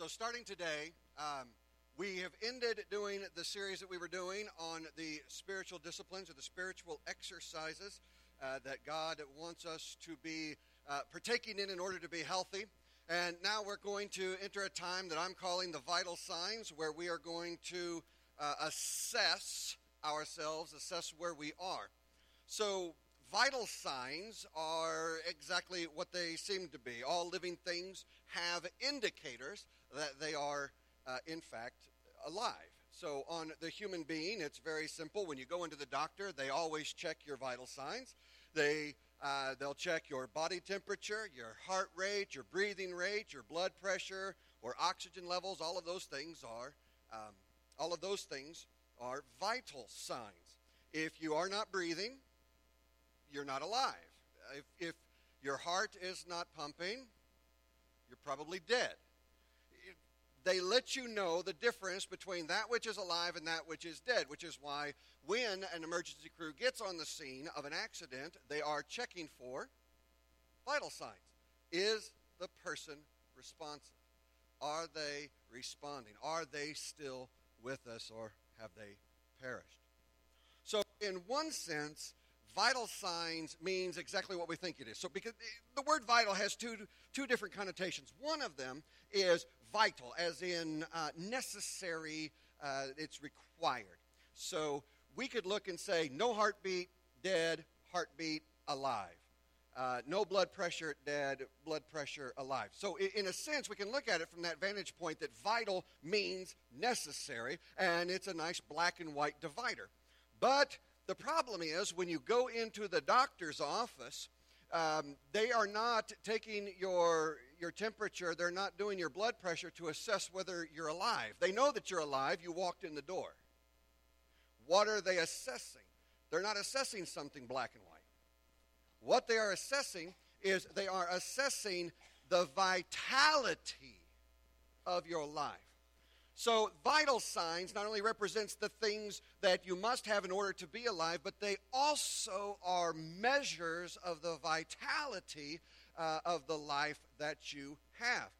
So, starting today, um, we have ended doing the series that we were doing on the spiritual disciplines or the spiritual exercises uh, that God wants us to be uh, partaking in in order to be healthy. And now we're going to enter a time that I'm calling the vital signs, where we are going to uh, assess ourselves, assess where we are. So, vital signs are exactly what they seem to be. All living things have indicators that they are, uh, in fact, alive. So, on the human being, it's very simple. When you go into the doctor, they always check your vital signs. They uh, they'll check your body temperature, your heart rate, your breathing rate, your blood pressure, or oxygen levels. All of those things are um, all of those things are vital signs. If you are not breathing, you're not alive. If, if your heart is not pumping, you're probably dead. They let you know the difference between that which is alive and that which is dead, which is why when an emergency crew gets on the scene of an accident, they are checking for vital signs. Is the person responsive? Are they responding? Are they still with us or have they perished? So, in one sense, vital signs means exactly what we think it is. So, because the word vital has two, two different connotations. One of them is vital, as in uh, necessary, uh, it's required. So, we could look and say, no heartbeat, dead, heartbeat, alive. Uh, no blood pressure, dead, blood pressure, alive. So, in a sense, we can look at it from that vantage point that vital means necessary, and it's a nice black and white divider. But the problem is when you go into the doctor's office, um, they are not taking your, your temperature, they're not doing your blood pressure to assess whether you're alive. They know that you're alive, you walked in the door. What are they assessing? They're not assessing something black and white. What they are assessing is they are assessing the vitality of your life. So, vital signs not only represents the things that you must have in order to be alive, but they also are measures of the vitality uh, of the life that you have.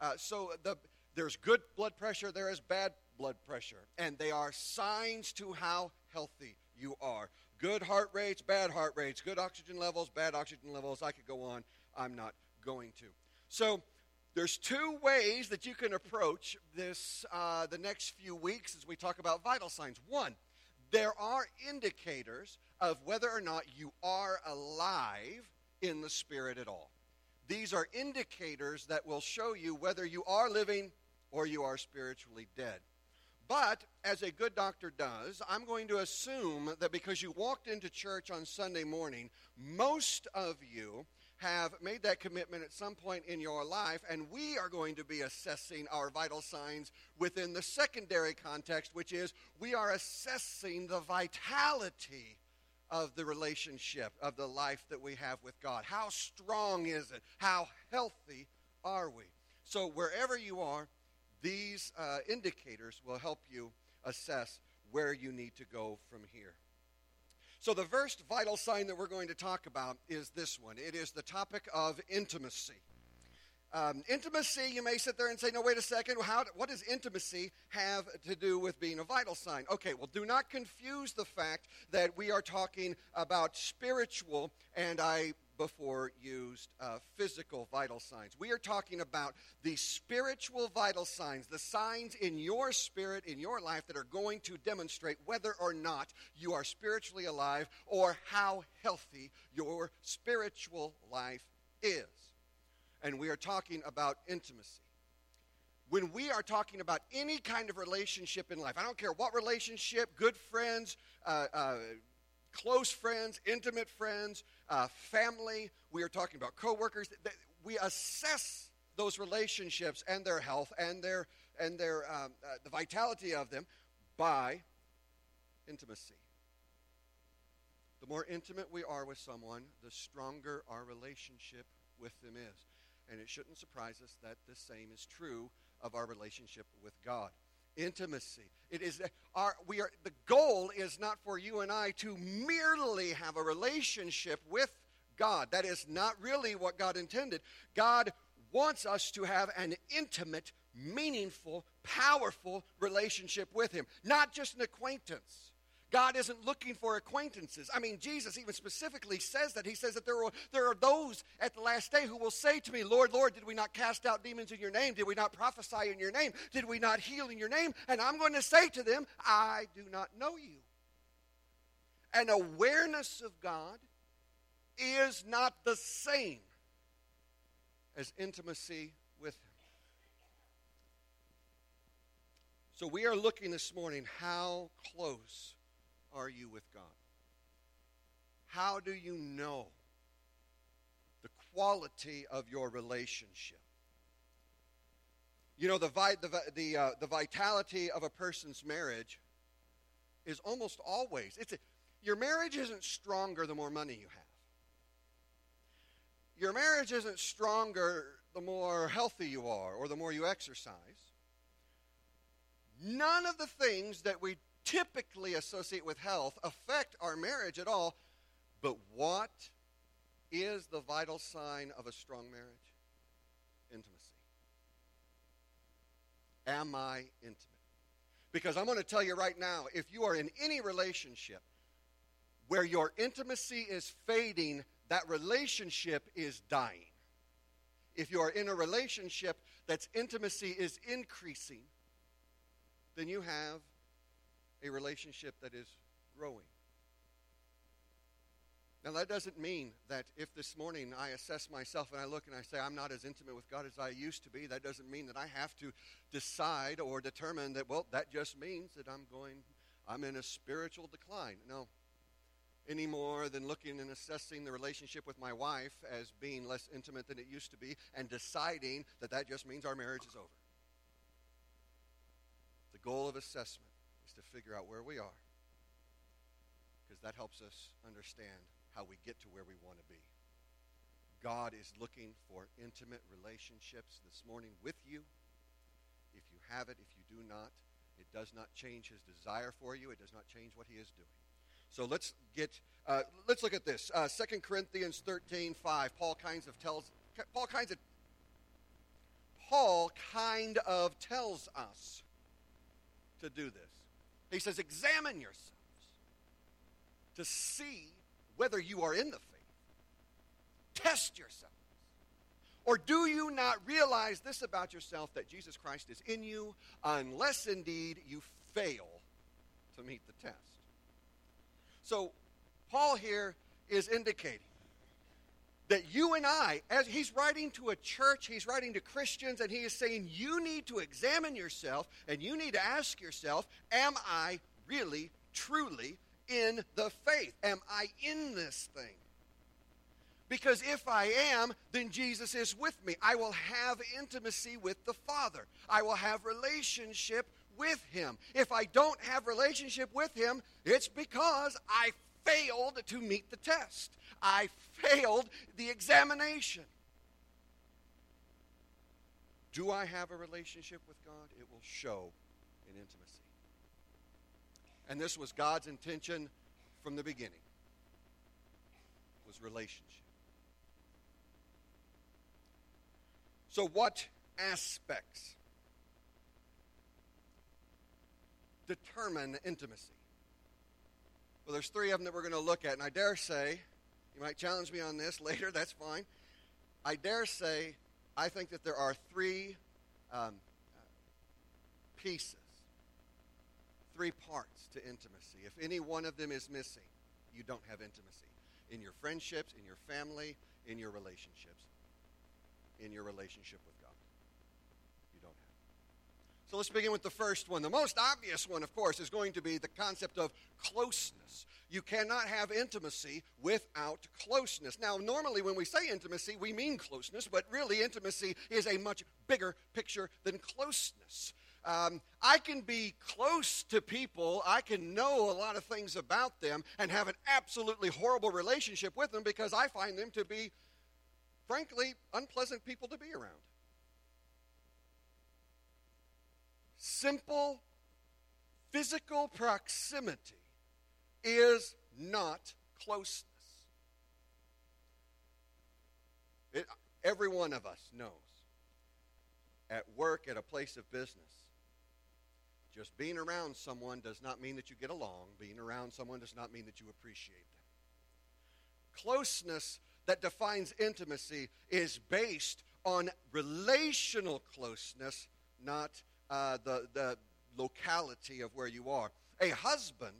Uh, so, the, there's good blood pressure, there is bad blood pressure, and they are signs to how healthy you are. Good heart rates, bad heart rates, good oxygen levels, bad oxygen levels. I could go on. I'm not going to. So, there's two ways that you can approach this uh, the next few weeks as we talk about vital signs. One, there are indicators of whether or not you are alive in the spirit at all. These are indicators that will show you whether you are living or you are spiritually dead. But as a good doctor does, I'm going to assume that because you walked into church on Sunday morning, most of you have made that commitment at some point in your life, and we are going to be assessing our vital signs within the secondary context, which is we are assessing the vitality of the relationship, of the life that we have with God. How strong is it? How healthy are we? So, wherever you are, these uh, indicators will help you assess where you need to go from here. So, the first vital sign that we're going to talk about is this one it is the topic of intimacy. Um, intimacy, you may sit there and say, no, wait a second, how, what does intimacy have to do with being a vital sign? Okay, well, do not confuse the fact that we are talking about spiritual, and I before used uh, physical vital signs. We are talking about the spiritual vital signs, the signs in your spirit, in your life, that are going to demonstrate whether or not you are spiritually alive or how healthy your spiritual life is. And we are talking about intimacy. When we are talking about any kind of relationship in life, I don't care what relationship, good friends, uh, uh, close friends, intimate friends, uh, family. We are talking about coworkers. We assess those relationships and their health and their and their um, uh, the vitality of them by intimacy. The more intimate we are with someone, the stronger our relationship with them is. And it shouldn't surprise us that the same is true of our relationship with God intimacy. It is our we are the goal is not for you and I to merely have a relationship with God. That is not really what God intended. God wants us to have an intimate meaningful, powerful relationship with Him, not just an acquaintance. God isn't looking for acquaintances. I mean, Jesus even specifically says that. He says that there are, there are those at the last day who will say to me, Lord, Lord, did we not cast out demons in your name? Did we not prophesy in your name? Did we not heal in your name? And I'm going to say to them, I do not know you. An awareness of God is not the same as intimacy with Him. So we are looking this morning how close are you with God? How do you know the quality of your relationship? You know, the, vi- the, the, uh, the vitality of a person's marriage is almost always, it's a, your marriage isn't stronger the more money you have. Your marriage isn't stronger the more healthy you are or the more you exercise. None of the things that we typically associate with health affect our marriage at all. But what is the vital sign of a strong marriage? Intimacy. Am I intimate? Because I'm going to tell you right now if you are in any relationship where your intimacy is fading, that relationship is dying. If you are in a relationship that's intimacy is increasing, then you have a relationship that is growing. Now, that doesn't mean that if this morning I assess myself and I look and I say I'm not as intimate with God as I used to be, that doesn't mean that I have to decide or determine that, well, that just means that I'm going, I'm in a spiritual decline. No. Any more than looking and assessing the relationship with my wife as being less intimate than it used to be and deciding that that just means our marriage is over. The goal of assessment is to figure out where we are because that helps us understand how we get to where we want to be. God is looking for intimate relationships this morning with you. If you have it, if you do not, it does not change his desire for you. It does not change what he is doing. So let's get uh, let's look at this. Uh, 2 Corinthians 13, 5. Paul kinds of tells Paul kinds of Paul kind of tells us to do this. He says, Examine yourselves to see whether you are in the faith. Test yourselves. Or do you not realize this about yourself that Jesus Christ is in you, unless indeed you fail to meet the test? So, Paul here is indicating that you and I, as he's writing to a church, he's writing to Christians, and he is saying, you need to examine yourself and you need to ask yourself, am I really, truly in the faith? Am I in this thing? Because if I am, then Jesus is with me. I will have intimacy with the Father. I will have relationship with him. If I don't have relationship with him, it's because I failed to meet the test. I failed the examination. Do I have a relationship with God? It will show in intimacy. And this was God's intention from the beginning. Was relationship. So what aspects determine intimacy? Well, there's three of them that we're going to look at, and I dare say you might challenge me on this later, that's fine. I dare say, I think that there are three um, pieces, three parts to intimacy. If any one of them is missing, you don't have intimacy. In your friendships, in your family, in your relationships, in your relationship with God. You don't have. So let's begin with the first one. The most obvious one, of course, is going to be the concept of closeness. You cannot have intimacy without closeness. Now, normally when we say intimacy, we mean closeness, but really intimacy is a much bigger picture than closeness. Um, I can be close to people, I can know a lot of things about them, and have an absolutely horrible relationship with them because I find them to be, frankly, unpleasant people to be around. Simple physical proximity is not closeness. It, every one of us knows at work, at a place of business. Just being around someone does not mean that you get along. Being around someone does not mean that you appreciate them. Closeness that defines intimacy is based on relational closeness, not uh, the, the locality of where you are. A husband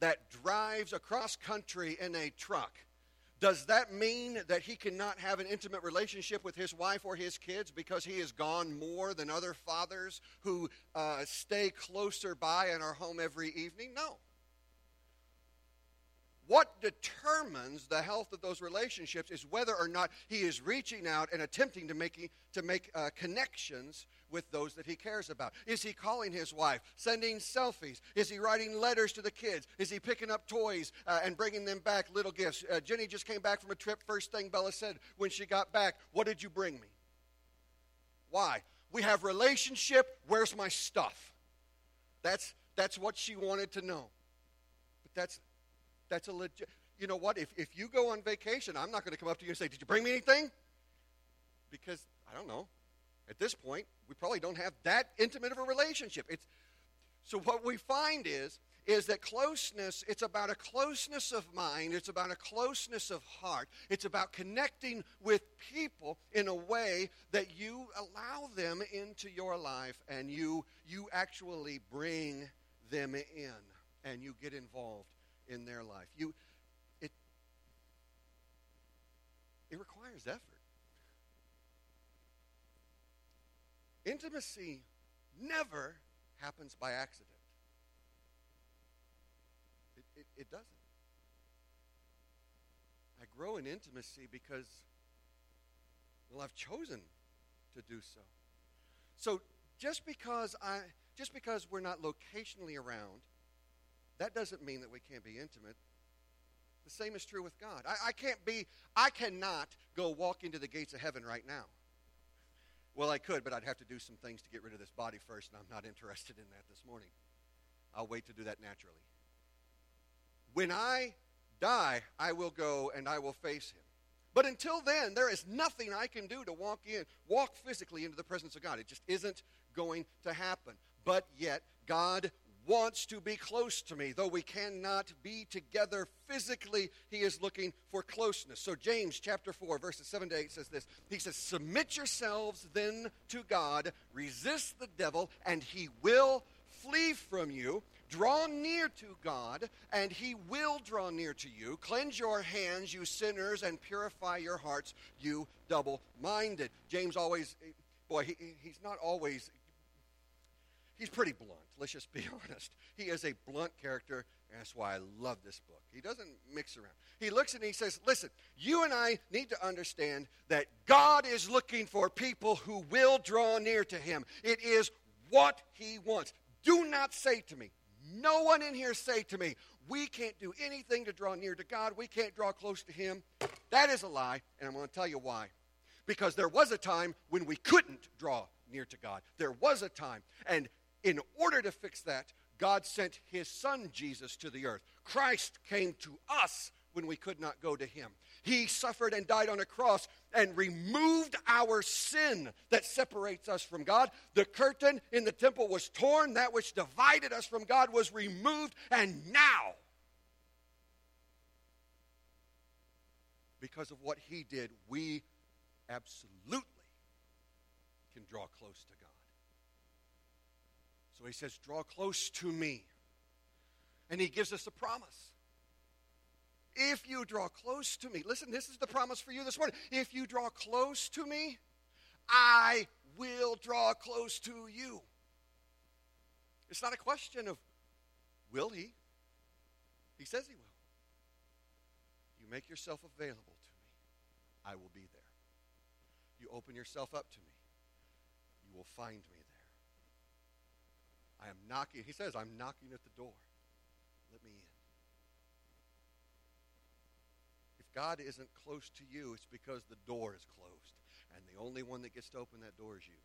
that drives across country in a truck does that mean that he cannot have an intimate relationship with his wife or his kids because he is gone more than other fathers who uh, stay closer by and are home every evening? No. What determines the health of those relationships is whether or not he is reaching out and attempting to make, to make uh, connections with those that he cares about? Is he calling his wife, sending selfies? Is he writing letters to the kids? Is he picking up toys uh, and bringing them back little gifts? Uh, Jenny just came back from a trip. First thing Bella said when she got back, What did you bring me? Why? We have relationship. Where's my stuff? That's, that's what she wanted to know. But that's, that's a legit. You know what? If, if you go on vacation, I'm not going to come up to you and say, Did you bring me anything? Because, I don't know. At this point, we probably don't have that intimate of a relationship. It's, so what we find is is that closeness it's about a closeness of mind it's about a closeness of heart it's about connecting with people in a way that you allow them into your life and you you actually bring them in and you get involved in their life you it it requires effort Intimacy never happens by accident. It, it, it, doesn't. I grow in intimacy because, well, I've chosen to do so. So just because I just because we're not locationally around, that doesn't mean that we can't be intimate. The same is true with God. I, I can't be, I cannot go walk into the gates of heaven right now. Well, I could, but I'd have to do some things to get rid of this body first, and I'm not interested in that this morning. I'll wait to do that naturally. When I die, I will go and I will face him. But until then, there is nothing I can do to walk in, walk physically into the presence of God. It just isn't going to happen. But yet, God wants to be close to me. Though we cannot be together physically, he is looking for closeness. So, James chapter 4, verses 7 to 8 says this He says, Submit yourselves then to God, resist the devil, and he will flee from you. Draw near to God, and he will draw near to you. Cleanse your hands, you sinners, and purify your hearts, you double minded. James always, eh, boy, he, he's not always he's pretty blunt. Let's just be honest. He is a blunt character, and that's why I love this book. He doesn't mix around. He looks and he says, Listen, you and I need to understand that God is looking for people who will draw near to him. It is what he wants. Do not say to me, no one in here say to me, we can't do anything to draw near to God. We can't draw close to him. That is a lie, and I'm going to tell you why. Because there was a time when we couldn't draw near to God. There was a time. And in order to fix that, God sent his son Jesus to the earth. Christ came to us when we could not go to him. He suffered and died on a cross and removed our sin that separates us from God. The curtain in the temple was torn, that which divided us from God was removed, and now, because of what he did, we absolutely can draw close to God. So he says, Draw close to me. And he gives us a promise. If you draw close to me, listen, this is the promise for you this morning. If you draw close to me, I will draw close to you. It's not a question of will he? He says he will. You make yourself available to me, I will be there. You open yourself up to me, you will find me I am knocking. He says, I'm knocking at the door. Let me in. If God isn't close to you, it's because the door is closed. And the only one that gets to open that door is you.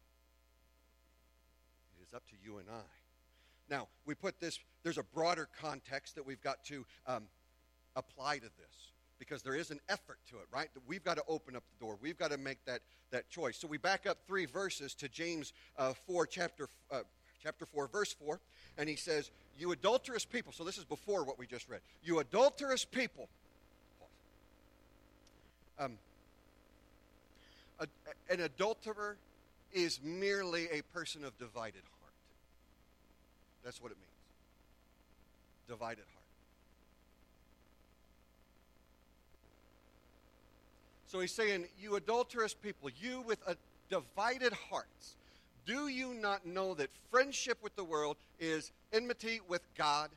It is up to you and I. Now, we put this, there's a broader context that we've got to um, apply to this. because there is an effort to it, right? We've got to open up the door. We've got to make that, that choice. So we back up three verses to James uh, 4, chapter, uh, chapter 4, verse 4, and he says, You adulterous people. So this is before what we just read. You adulterous people. Um, a, an adulterer is merely a person of divided heart. That's what it means. Divided heart. So he's saying, You adulterous people, you with a divided hearts, do you not know that friendship with the world is enmity with God?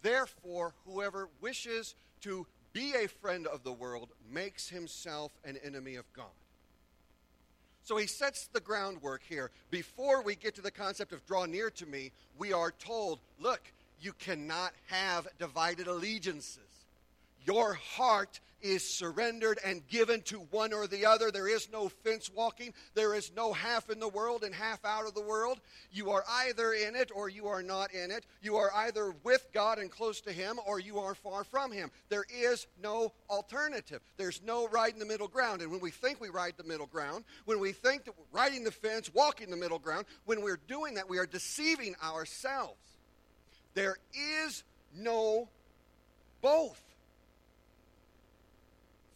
Therefore, whoever wishes to be a friend of the world makes himself an enemy of God. So he sets the groundwork here. Before we get to the concept of draw near to me, we are told look, you cannot have divided allegiances. Your heart is surrendered and given to one or the other. There is no fence walking. There is no half in the world and half out of the world. You are either in it or you are not in it. You are either with God and close to Him or you are far from Him. There is no alternative. There's no right in the middle ground. And when we think we ride the middle ground, when we think that we're riding the fence, walking the middle ground, when we're doing that, we are deceiving ourselves. There is no both.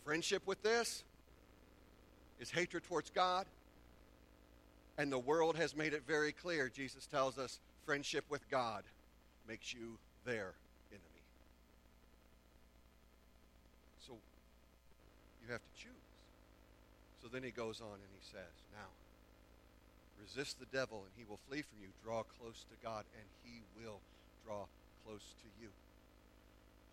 Friendship with this is hatred towards God. And the world has made it very clear. Jesus tells us friendship with God makes you their enemy. So you have to choose. So then he goes on and he says, Now, resist the devil and he will flee from you. Draw close to God and he will draw close to you.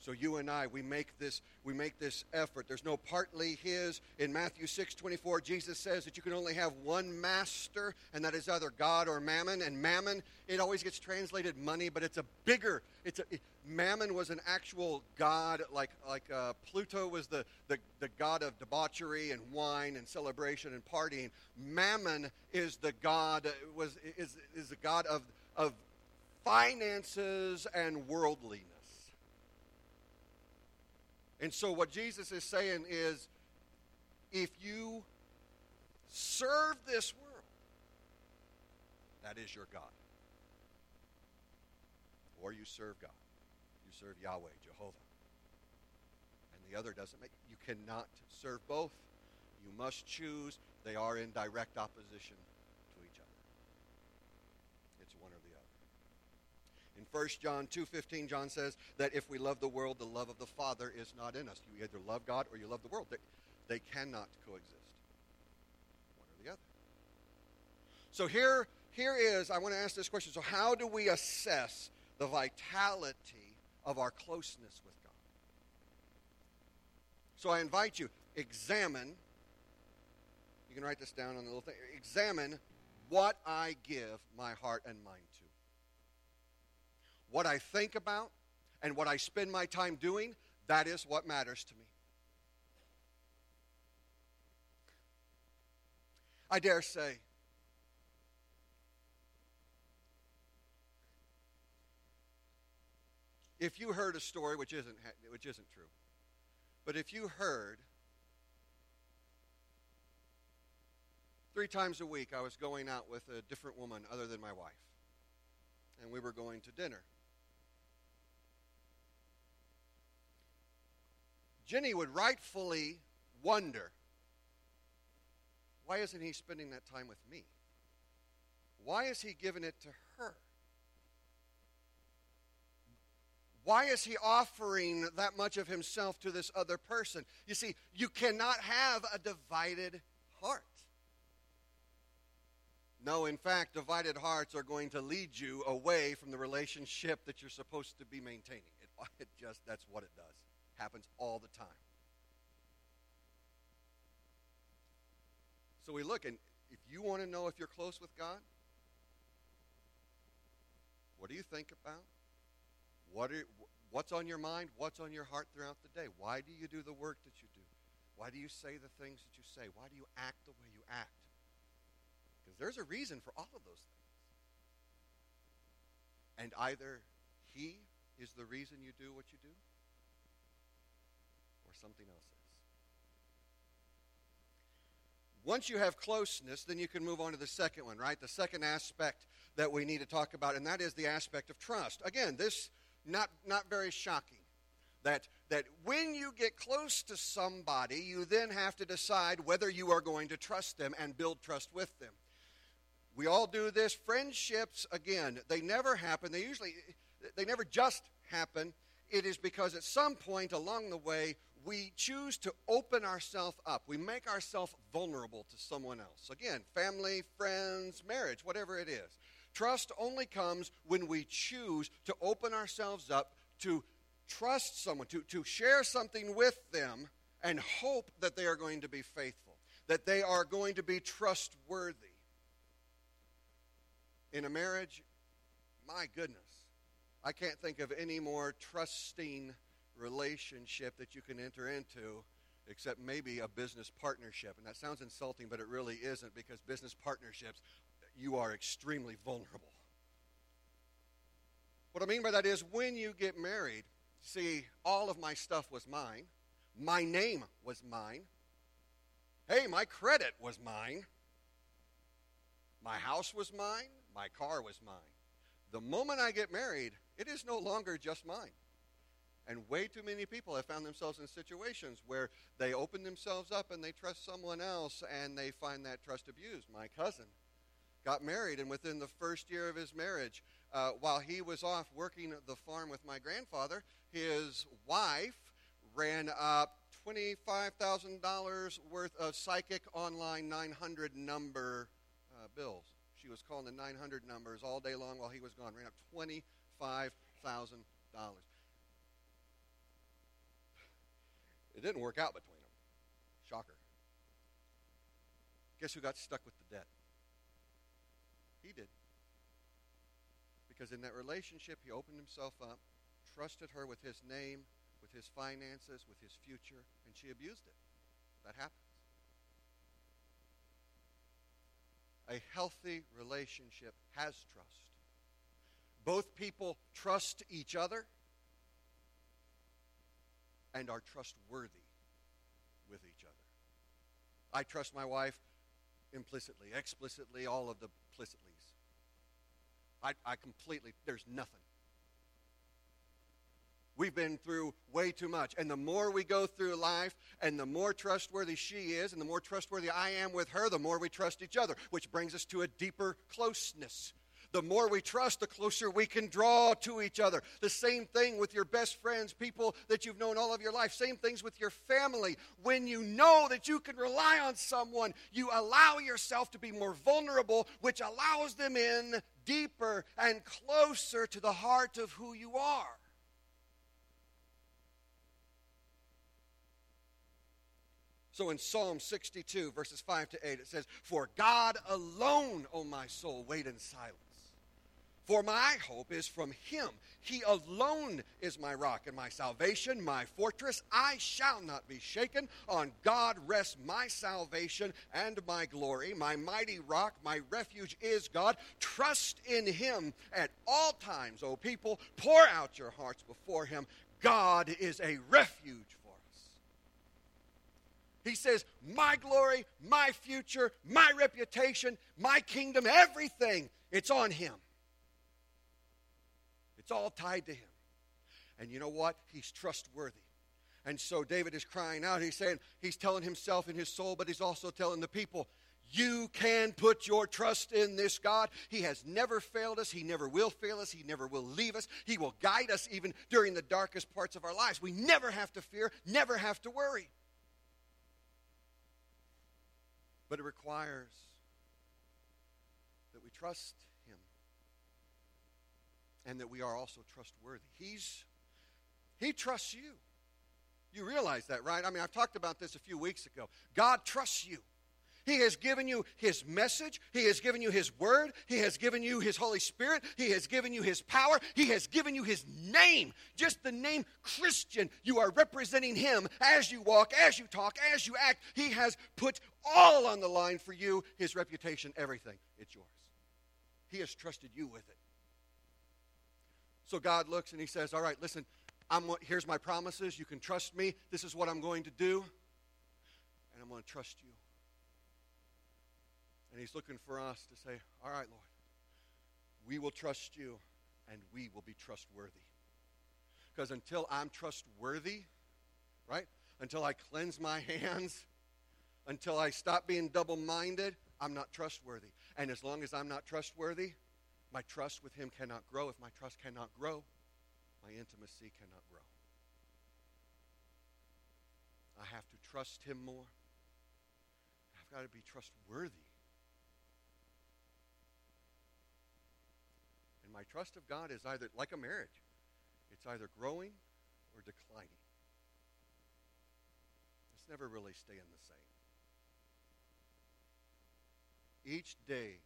So you and I, we make this, we make this effort. There's no partly his. In Matthew 6, 24, Jesus says that you can only have one master, and that is either God or mammon. And mammon, it always gets translated money, but it's a bigger, it's a, it, mammon was an actual god, like, like uh, Pluto was the, the, the god of debauchery and wine and celebration and partying. Mammon is the god, was, is, is the god of, of finances and worldliness. And so, what Jesus is saying is if you serve this world, that is your God. Or you serve God. You serve Yahweh, Jehovah. And the other doesn't make you cannot serve both. You must choose. They are in direct opposition In 1 John 2.15, John says that if we love the world, the love of the Father is not in us. You either love God or you love the world. They, they cannot coexist. One or the other. So here, here is, I want to ask this question. So how do we assess the vitality of our closeness with God? So I invite you, examine, you can write this down on the little thing, examine what I give my heart and mind what I think about and what I spend my time doing, that is what matters to me. I dare say, if you heard a story which isn't which isn't true, but if you heard three times a week I was going out with a different woman other than my wife, and we were going to dinner. Jenny would rightfully wonder why isn't he spending that time with me? Why is he giving it to her? Why is he offering that much of himself to this other person? You see, you cannot have a divided heart. No, in fact, divided hearts are going to lead you away from the relationship that you're supposed to be maintaining. It, it just, that's what it does happens all the time. So we look, and if you want to know if you're close with God, what do you think about? What are, what's on your mind? What's on your heart throughout the day? Why do you do the work that you do? Why do you say the things that you say? Why do you act the way you act? Because there's a reason for all of those things. And either He is the reason you do what you do, something else is. Once you have closeness, then you can move on to the second one, right? The second aspect that we need to talk about, and that is the aspect of trust. Again, this not not very shocking. That that when you get close to somebody, you then have to decide whether you are going to trust them and build trust with them. We all do this. Friendships, again, they never happen. They usually they never just happen. It is because at some point along the way we choose to open ourselves up. We make ourselves vulnerable to someone else. Again, family, friends, marriage, whatever it is. Trust only comes when we choose to open ourselves up to trust someone, to, to share something with them, and hope that they are going to be faithful, that they are going to be trustworthy. In a marriage, my goodness, I can't think of any more trusting relationship that you can enter into except maybe a business partnership. And that sounds insulting, but it really isn't because business partnerships, you are extremely vulnerable. What I mean by that is when you get married, see, all of my stuff was mine, my name was mine. Hey, my credit was mine. My house was mine. My car was mine. The moment I get married, it is no longer just mine. And way too many people have found themselves in situations where they open themselves up and they trust someone else and they find that trust abused. My cousin got married, and within the first year of his marriage, uh, while he was off working the farm with my grandfather, his wife ran up $25,000 worth of psychic online 900 number uh, bills. She was calling the 900 numbers all day long while he was gone, ran up $25,000. It didn't work out between them. Shocker. Guess who got stuck with the debt? He did. Because in that relationship, he opened himself up, trusted her with his name, with his finances, with his future, and she abused it. That happens. A healthy relationship has trust. Both people trust each other and are trustworthy with each other. I trust my wife implicitly, explicitly, all of the implicitly's. I, I completely, there's nothing. We've been through way too much. And the more we go through life, and the more trustworthy she is, and the more trustworthy I am with her, the more we trust each other, which brings us to a deeper closeness the more we trust, the closer we can draw to each other. The same thing with your best friends, people that you've known all of your life. Same things with your family. When you know that you can rely on someone, you allow yourself to be more vulnerable, which allows them in deeper and closer to the heart of who you are. So in Psalm 62, verses 5 to 8, it says, For God alone, O my soul, wait in silence. For my hope is from him. He alone is my rock and my salvation, my fortress. I shall not be shaken. On God rests my salvation and my glory. My mighty rock, my refuge is God. Trust in him at all times, O people. Pour out your hearts before him. God is a refuge for us. He says, My glory, my future, my reputation, my kingdom, everything, it's on him. It's all tied to him. And you know what? He's trustworthy. And so David is crying out. He's saying, he's telling himself in his soul, but he's also telling the people, you can put your trust in this God. He has never failed us. He never will fail us. He never will leave us. He will guide us even during the darkest parts of our lives. We never have to fear, never have to worry. But it requires that we trust and that we are also trustworthy. He's he trusts you. You realize that, right? I mean, I've talked about this a few weeks ago. God trusts you. He has given you His message. He has given you His word. He has given you His Holy Spirit. He has given you His power. He has given you His name. Just the name Christian. You are representing Him as you walk, as you talk, as you act. He has put all on the line for you His reputation, everything. It's yours. He has trusted you with it. So God looks and he says, All right, listen, I'm, here's my promises. You can trust me. This is what I'm going to do. And I'm going to trust you. And he's looking for us to say, All right, Lord, we will trust you and we will be trustworthy. Because until I'm trustworthy, right? Until I cleanse my hands, until I stop being double minded, I'm not trustworthy. And as long as I'm not trustworthy, my trust with Him cannot grow. If my trust cannot grow, my intimacy cannot grow. I have to trust Him more. I've got to be trustworthy. And my trust of God is either like a marriage, it's either growing or declining. It's never really staying the same. Each day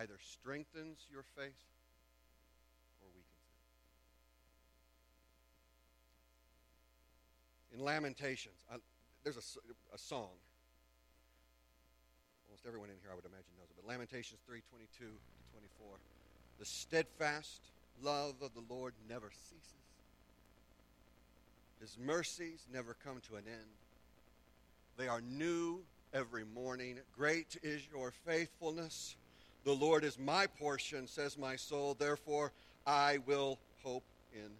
either strengthens your faith or weakens it. In Lamentations, uh, there's a, a song. Almost everyone in here, I would imagine, knows it. But Lamentations 3 22 to 24. The steadfast love of the Lord never ceases, His mercies never come to an end. They are new every morning. Great is your faithfulness. The Lord is my portion, says my soul. Therefore, I will hope in him.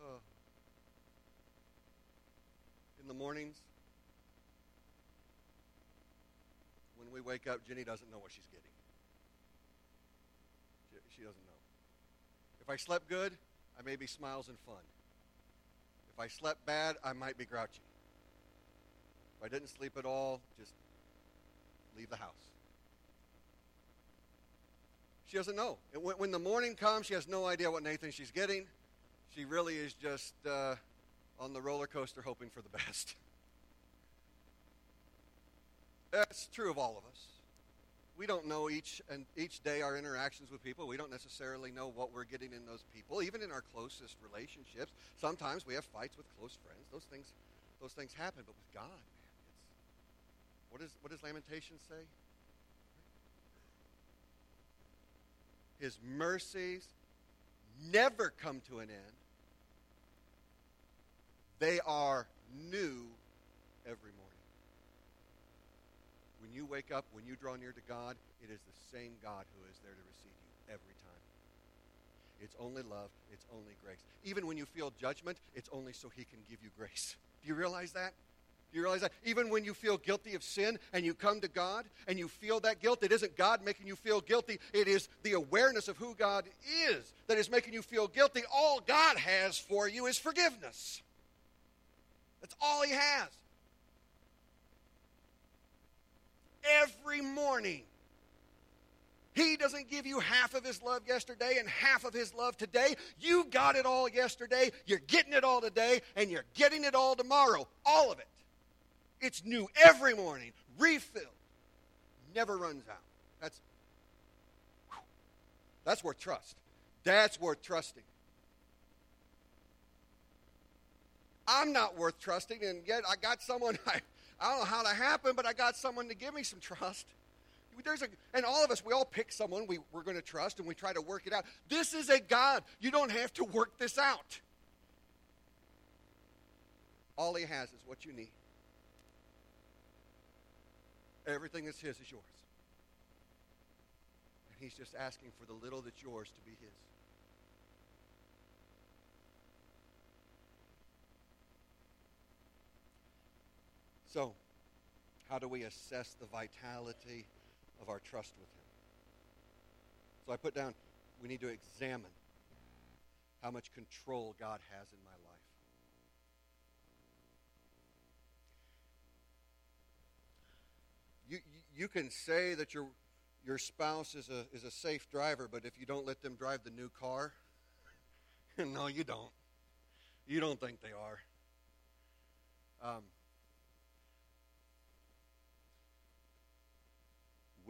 Uh, in the mornings, when we wake up, Jenny doesn't know what she's getting. She doesn't know. If I slept good, I may be smiles and fun. I slept bad, I might be grouchy. If I didn't sleep at all, just leave the house. She doesn't know. When the morning comes, she has no idea what Nathan she's getting. She really is just uh, on the roller coaster hoping for the best. That's true of all of us we don't know each and each day our interactions with people. We don't necessarily know what we're getting in those people, even in our closest relationships. Sometimes we have fights with close friends. Those things, those things happen. But with God, man, it's what does Lamentations say? His mercies never come to an end. They are new every morning. When you wake up, when you draw near to God, it is the same God who is there to receive you every time. It's only love, it's only grace. Even when you feel judgment, it's only so He can give you grace. Do you realize that? Do you realize that? Even when you feel guilty of sin and you come to God and you feel that guilt, it isn't God making you feel guilty. It is the awareness of who God is that is making you feel guilty. All God has for you is forgiveness. That's all He has. Every morning. He doesn't give you half of his love yesterday and half of his love today. You got it all yesterday, you're getting it all today, and you're getting it all tomorrow. All of it. It's new every morning, refilled, never runs out. That's that's worth trust. That's worth trusting. I'm not worth trusting, and yet I got someone I, I don't know how that happened, but I got someone to give me some trust. There's a, and all of us, we all pick someone we, we're going to trust and we try to work it out. This is a God. You don't have to work this out. All He has is what you need. Everything that's His is yours. And He's just asking for the little that's yours to be His. So, how do we assess the vitality of our trust with Him? So I put down, we need to examine how much control God has in my life. You, you can say that your, your spouse is a, is a safe driver, but if you don't let them drive the new car, no, you don't. You don't think they are. Um,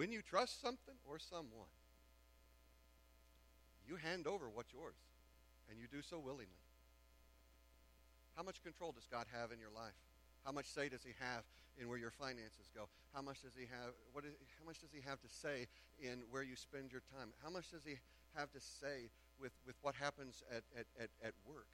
When you trust something or someone, you hand over what's yours, and you do so willingly. How much control does God have in your life? How much say does He have in where your finances go? How much does he have? What is, how much does he have to say in where you spend your time? How much does he have to say with, with what happens at, at, at, at work?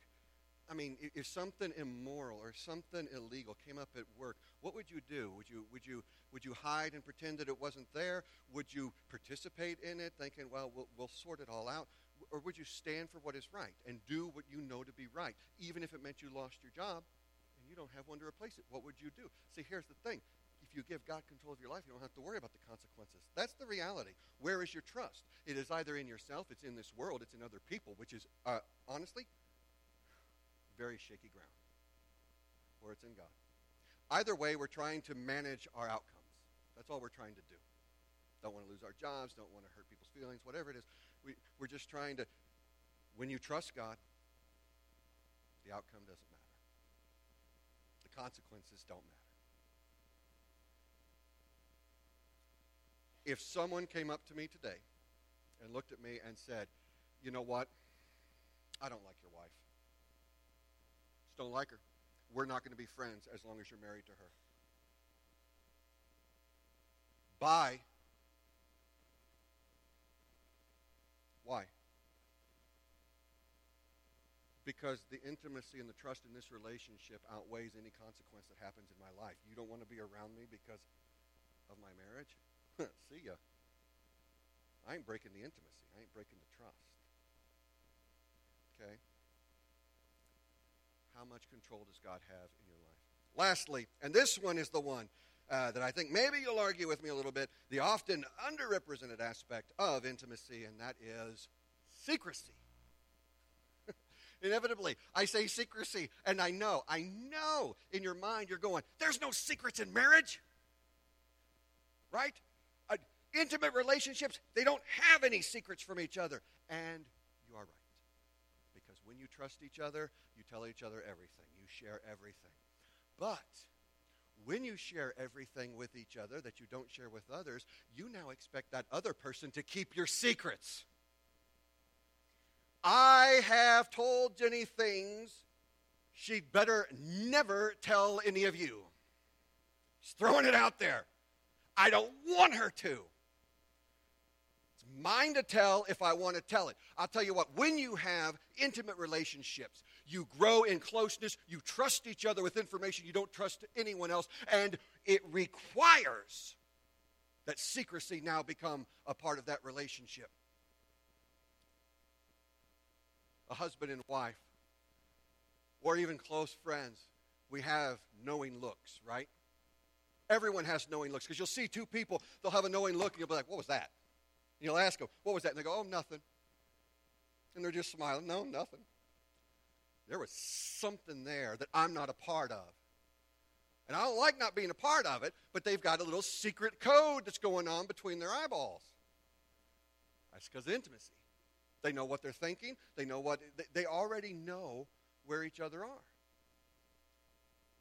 I mean, if something immoral or something illegal came up at work, what would you do? Would you, would you, would you hide and pretend that it wasn't there? Would you participate in it, thinking, well, well, we'll sort it all out? Or would you stand for what is right and do what you know to be right, even if it meant you lost your job and you don't have one to replace it? What would you do? See, here's the thing. If you give God control of your life, you don't have to worry about the consequences. That's the reality. Where is your trust? It is either in yourself, it's in this world, it's in other people, which is, uh, honestly, very shaky ground. Or it's in God. Either way, we're trying to manage our outcomes. That's all we're trying to do. Don't want to lose our jobs, don't want to hurt people's feelings, whatever it is. We, we're just trying to, when you trust God, the outcome doesn't matter. The consequences don't matter. If someone came up to me today and looked at me and said, you know what? I don't like your wife. Just don't like her. We're not going to be friends as long as you're married to her. Bye. Why? Because the intimacy and the trust in this relationship outweighs any consequence that happens in my life. You don't want to be around me because of my marriage? See ya. I ain't breaking the intimacy. I ain't breaking the trust. Okay? How much control does God have in your life? Lastly, and this one is the one uh, that I think maybe you'll argue with me a little bit the often underrepresented aspect of intimacy, and that is secrecy. Inevitably, I say secrecy, and I know, I know in your mind you're going, there's no secrets in marriage. Right? Uh, intimate relationships, they don't have any secrets from each other. And you are right. You trust each other, you tell each other everything, you share everything. But when you share everything with each other that you don't share with others, you now expect that other person to keep your secrets. I have told Jenny things she'd better never tell any of you. She's throwing it out there. I don't want her to. Mine to tell if I want to tell it. I'll tell you what, when you have intimate relationships, you grow in closeness, you trust each other with information you don't trust anyone else, and it requires that secrecy now become a part of that relationship. A husband and wife, or even close friends, we have knowing looks, right? Everyone has knowing looks because you'll see two people, they'll have a knowing look, and you'll be like, What was that? You'll ask them, What was that? And they go, Oh, nothing. And they're just smiling, No, nothing. There was something there that I'm not a part of. And I don't like not being a part of it, but they've got a little secret code that's going on between their eyeballs. That's because of intimacy. They know what they're thinking, they know what, they already know where each other are.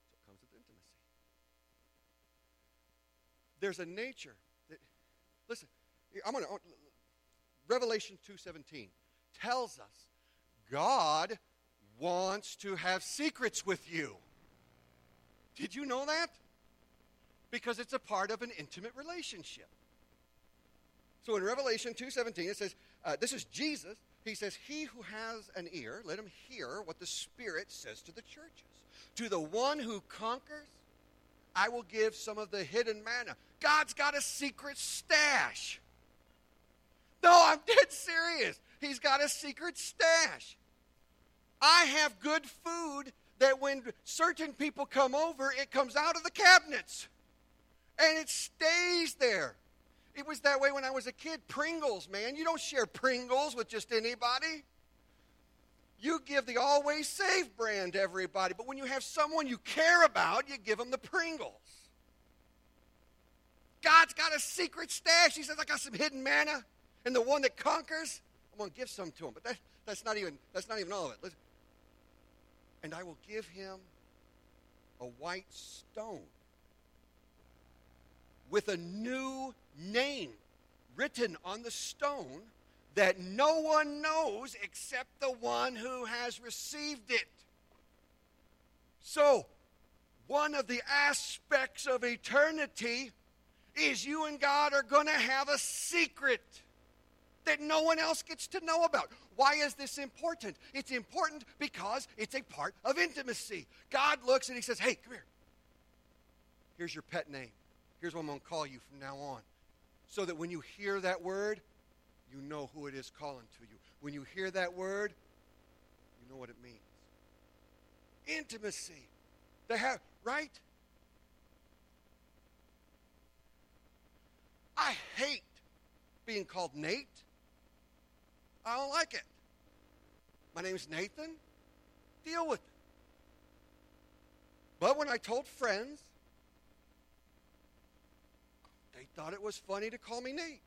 So it comes with intimacy. There's a nature that, listen, I'm going to, Revelation 2.17 tells us God wants to have secrets with you. Did you know that? Because it's a part of an intimate relationship. So in Revelation 2:17 it says, uh, this is Jesus. He says, "He who has an ear, let him hear what the Spirit says to the churches. To the one who conquers, I will give some of the hidden manna." God's got a secret stash. No, I'm dead serious. He's got a secret stash. I have good food that when certain people come over, it comes out of the cabinets and it stays there. It was that way when I was a kid. Pringles, man. You don't share Pringles with just anybody. You give the Always Save brand to everybody. But when you have someone you care about, you give them the Pringles. God's got a secret stash. He says, I got some hidden manna. And the one that conquers, I'm going to give some to him. But that, that's, not even, that's not even all of it. Listen, and I will give him a white stone with a new name written on the stone that no one knows except the one who has received it. So, one of the aspects of eternity is you and God are going to have a secret that no one else gets to know about. Why is this important? It's important because it's a part of intimacy. God looks and He says, Hey, come here. Here's your pet name. Here's what I'm going to call you from now on. So that when you hear that word, you know who it is calling to you. When you hear that word, you know what it means. Intimacy. They have, right? I hate being called Nate. I don't like it. My name's Nathan. Deal with it. But when I told friends, they thought it was funny to call me Nate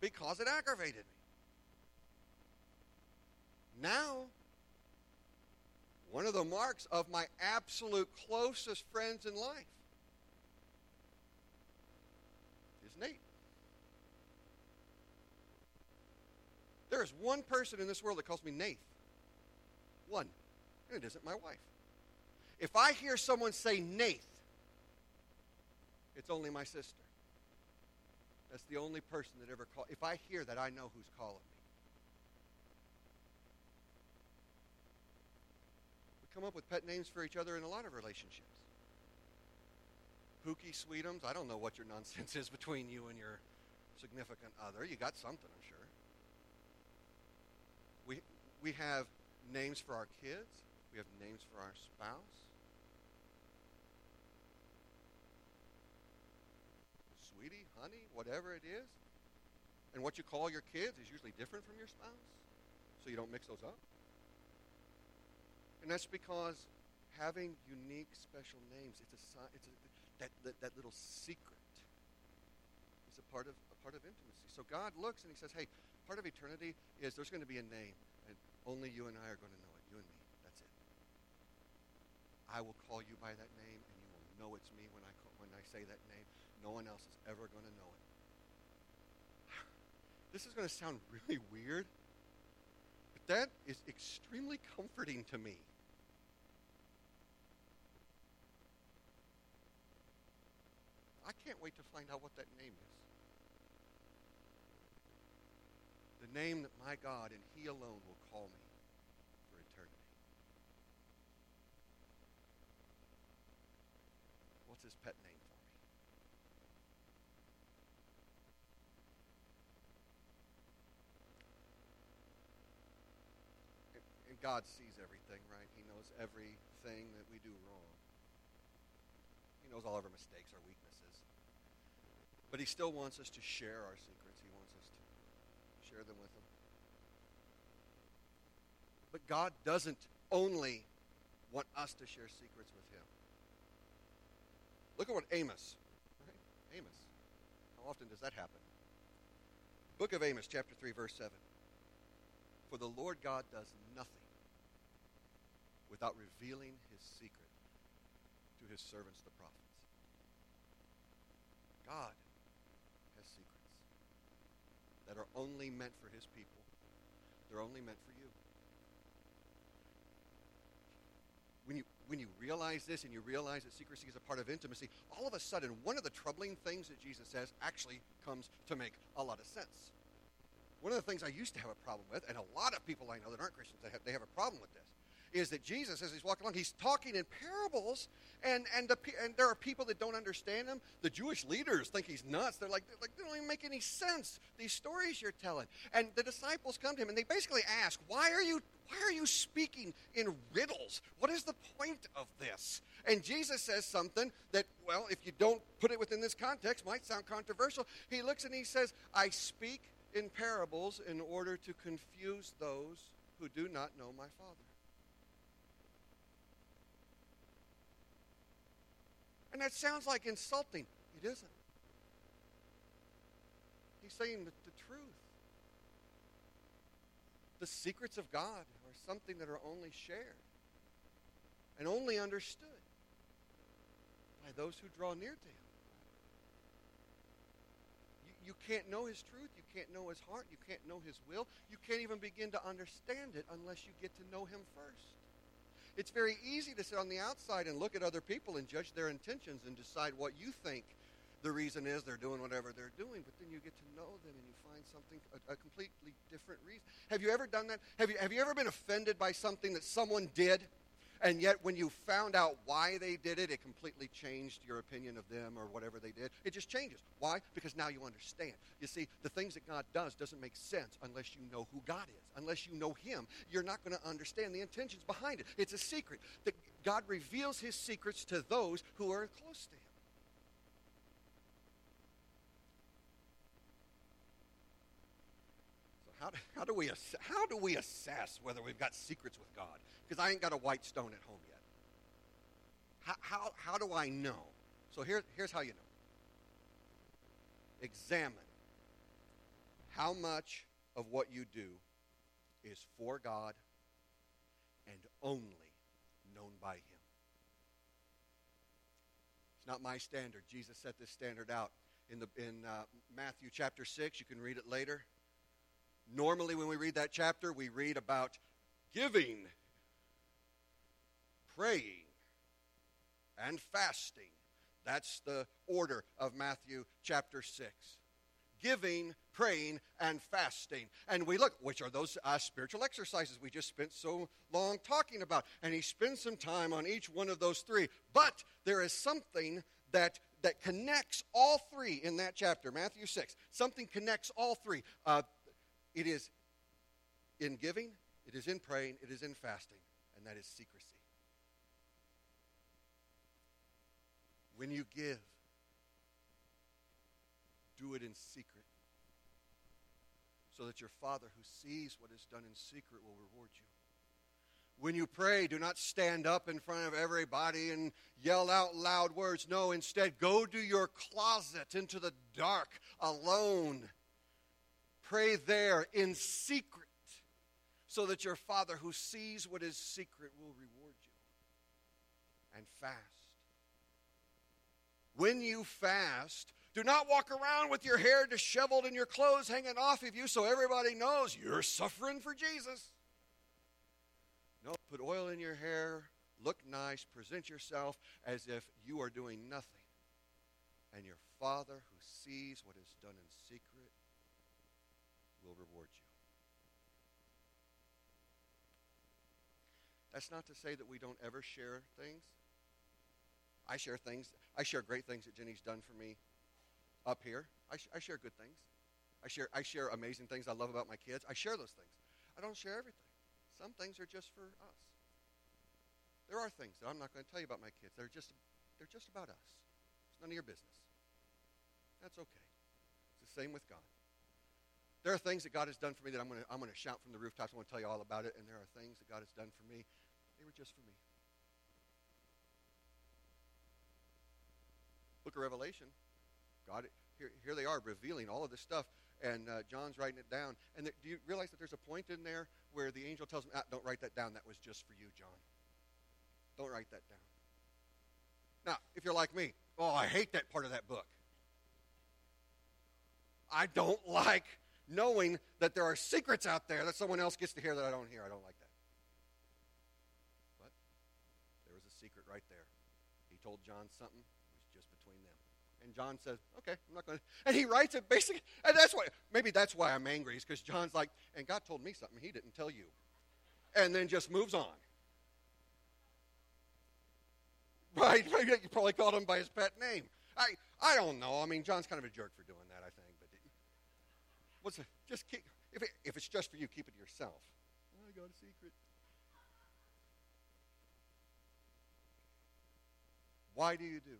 because it aggravated me. Now, one of the marks of my absolute closest friends in life is Nate. There is one person in this world that calls me Nath. One. And it isn't my wife. If I hear someone say Nath, it's only my sister. That's the only person that ever called. If I hear that, I know who's calling me. We come up with pet names for each other in a lot of relationships. Pookie Sweetums. I don't know what your nonsense is between you and your significant other. You got something, I'm sure. We, have names for our kids. We have names for our spouse. Sweetie, honey, whatever it is. And what you call your kids is usually different from your spouse. So you don't mix those up. And that's because having unique, special names, it's a, it's a that, that, that little secret is a part of a part of intimacy. So God looks and He says, "Hey, part of eternity is there's going to be a name, only you and I are going to know it. You and me. That's it. I will call you by that name, and you will know it's me when I call, when I say that name. No one else is ever going to know it. This is going to sound really weird, but that is extremely comforting to me. I can't wait to find out what that name is. The name that my God and He alone will call me for eternity. What's His pet name for me? And, and God sees everything, right? He knows everything that we do wrong. He knows all of our mistakes, our weaknesses. But He still wants us to share our secrets share them with them. But God doesn't only want us to share secrets with Him. Look at what Amos, right? Amos. How often does that happen? Book of Amos, chapter 3, verse 7. For the Lord God does nothing without revealing his secret to his servants, the prophets. God that are only meant for his people. They're only meant for you. When you, when you realize this and you realize that secrecy is a part of intimacy, all of a sudden, one of the troubling things that Jesus says actually comes to make a lot of sense. One of the things I used to have a problem with, and a lot of people I know that aren't Christians, they have, they have a problem with this, is that Jesus, as he's walking along, he's talking in parables, and and, the, and there are people that don't understand him. The Jewish leaders think he's nuts. They're like, they're like, they don't even make any sense. These stories you're telling. And the disciples come to him, and they basically ask, "Why are you why are you speaking in riddles? What is the point of this?" And Jesus says something that, well, if you don't put it within this context, might sound controversial. He looks and he says, "I speak in parables in order to confuse those who do not know my Father." And that sounds like insulting. It isn't. He's saying the, the truth. The secrets of God are something that are only shared and only understood by those who draw near to Him. You, you can't know His truth. You can't know His heart. You can't know His will. You can't even begin to understand it unless you get to know Him first. It's very easy to sit on the outside and look at other people and judge their intentions and decide what you think the reason is they're doing whatever they're doing, but then you get to know them and you find something, a, a, completely different reason. Have you ever done that? Have you, have you ever been offended by something that someone did? And yet, when you found out why they did it, it completely changed your opinion of them or whatever they did. It just changes. Why? Because now you understand. You see, the things that God does doesn't make sense unless you know who God is. Unless you know Him, you're not going to understand the intentions behind it. It's a secret. That God reveals His secrets to those who are close to Him. How do, how do we how do we assess whether we've got secrets with God? Because I ain't got a white stone at home yet. How, how, how do I know? So here, here's how you know. Examine how much of what you do is for God and only known by Him. It's not my standard. Jesus set this standard out in, the, in uh, Matthew chapter 6. You can read it later. Normally, when we read that chapter, we read about giving, praying, and fasting. That's the order of Matthew chapter 6. Giving, praying, and fasting. And we look, which are those uh, spiritual exercises we just spent so long talking about. And he spends some time on each one of those three. But there is something that that connects all three in that chapter, Matthew 6. Something connects all three. Uh, it is in giving, it is in praying, it is in fasting, and that is secrecy. When you give, do it in secret so that your Father who sees what is done in secret will reward you. When you pray, do not stand up in front of everybody and yell out loud words. No, instead, go to your closet into the dark alone Pray there in secret so that your Father who sees what is secret will reward you. And fast. When you fast, do not walk around with your hair disheveled and your clothes hanging off of you so everybody knows you're suffering for Jesus. No, put oil in your hair, look nice, present yourself as if you are doing nothing. And your Father who sees what is done in secret will reward you. That's not to say that we don't ever share things. I share things. I share great things that Jenny's done for me up here. I, sh- I share good things. I share, I share amazing things I love about my kids. I share those things. I don't share everything. Some things are just for us. There are things that I'm not going to tell you about my kids. They're just, they're just about us. It's none of your business. That's okay. It's the same with God. There are things that God has done for me that I'm going to, I'm going to shout from the rooftops. I want to tell you all about it. And there are things that God has done for me. They were just for me. Book of Revelation. God, here, here they are revealing all of this stuff. And uh, John's writing it down. And do you realize that there's a point in there where the angel tells him, ah, don't write that down. That was just for you, John. Don't write that down. Now, if you're like me, oh, I hate that part of that book. I don't like knowing that there are secrets out there that someone else gets to hear that I don't hear. I don't like that. But there was a secret right there. He told John something. It was just between them. And John says, okay, I'm not going to. And he writes it basically. And that's why, maybe that's why I'm angry, is because John's like, and God told me something he didn't tell you. And then just moves on. Right? You probably called him by his pet name. I, I don't know. I mean, John's kind of a jerk for doing. What's just keep, if, it, if it's just for you, keep it to yourself. I got a secret. Why do you do?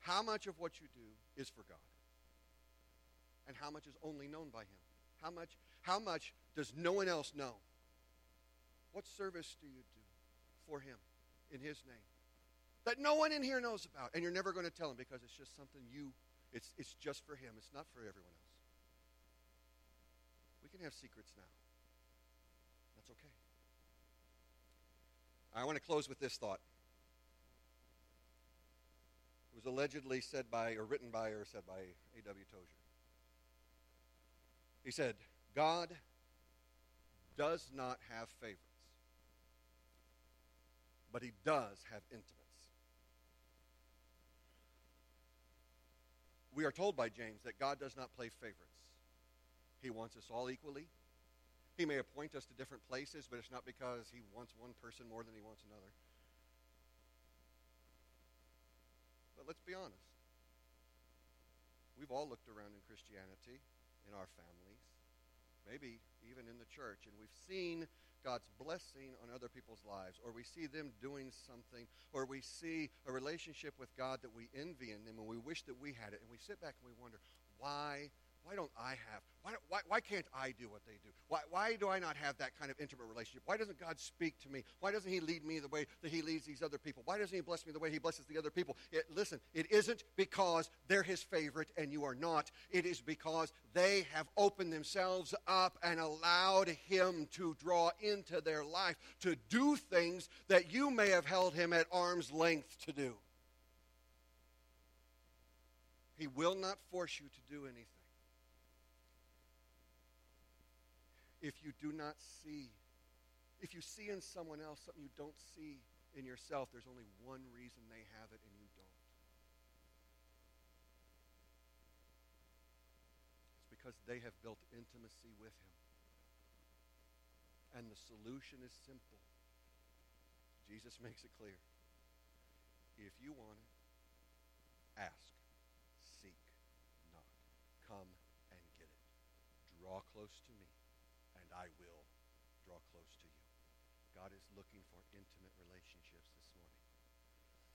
How much of what you do is for God? And how much is only known by Him? How much, how much does no one else know? What service do you do for Him in His name? That no one in here knows about, and you're never going to tell Him because it's just something you, it's, it's just for Him. It's not for everyone else. We can have secrets now. That's okay. I want to close with this thought. It was allegedly said by, or written by, or said by A.W. Tozer. He said, God does not have favorites. but he does have intimates. We are told by James that God does not play favorites. He wants us all equally. He may appoint us to different places, but it's not because he wants one person more than he wants another. But let's be honest. We've all looked around in Christianity, in our families, maybe even in the church, and we've seen God's blessing on other people's lives, or we see them doing something, or we see a relationship with God that we envy in them and we wish that we had it, and we sit back and we wonder, why why don't I have, why, why, why can't I do what they do? Why, why do I not have that kind of intimate relationship? Why doesn't God speak to me? Why doesn't He lead me the way that He leads these other people? Why doesn't He bless me the way He blesses the other people? It, listen, it isn't because they're His favorite and you are not. It is because they have opened themselves up and allowed Him to draw into their life to do things that you may have held Him at arm's length to do. He will not force you to do anything. If you do not see. If you see in someone else something you don't see in yourself, there's only one reason they have it and you don't. It's because they have built intimacy with Him. And the solution is simple. Jesus makes it clear. If you want it, ask, seek, knock. Come and get it. Draw close to me and I will draw close to you. God is looking for intimate relationships this morning.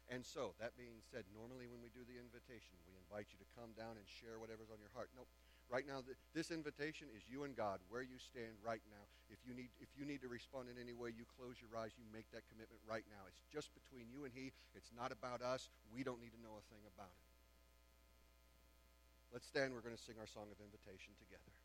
And so, that being said, normally when we do the invitation, we invite you to come down and share whatever's on your heart. Nope. Right now, this invitation is you and God, where you stand right now. If you need, if you need to respond in any way, you close your eyes. You make that commitment right now. It's just between you and He. It's not about us. We don't need to know a thing about it. Let's stand. We're going to sing our song of invitation together.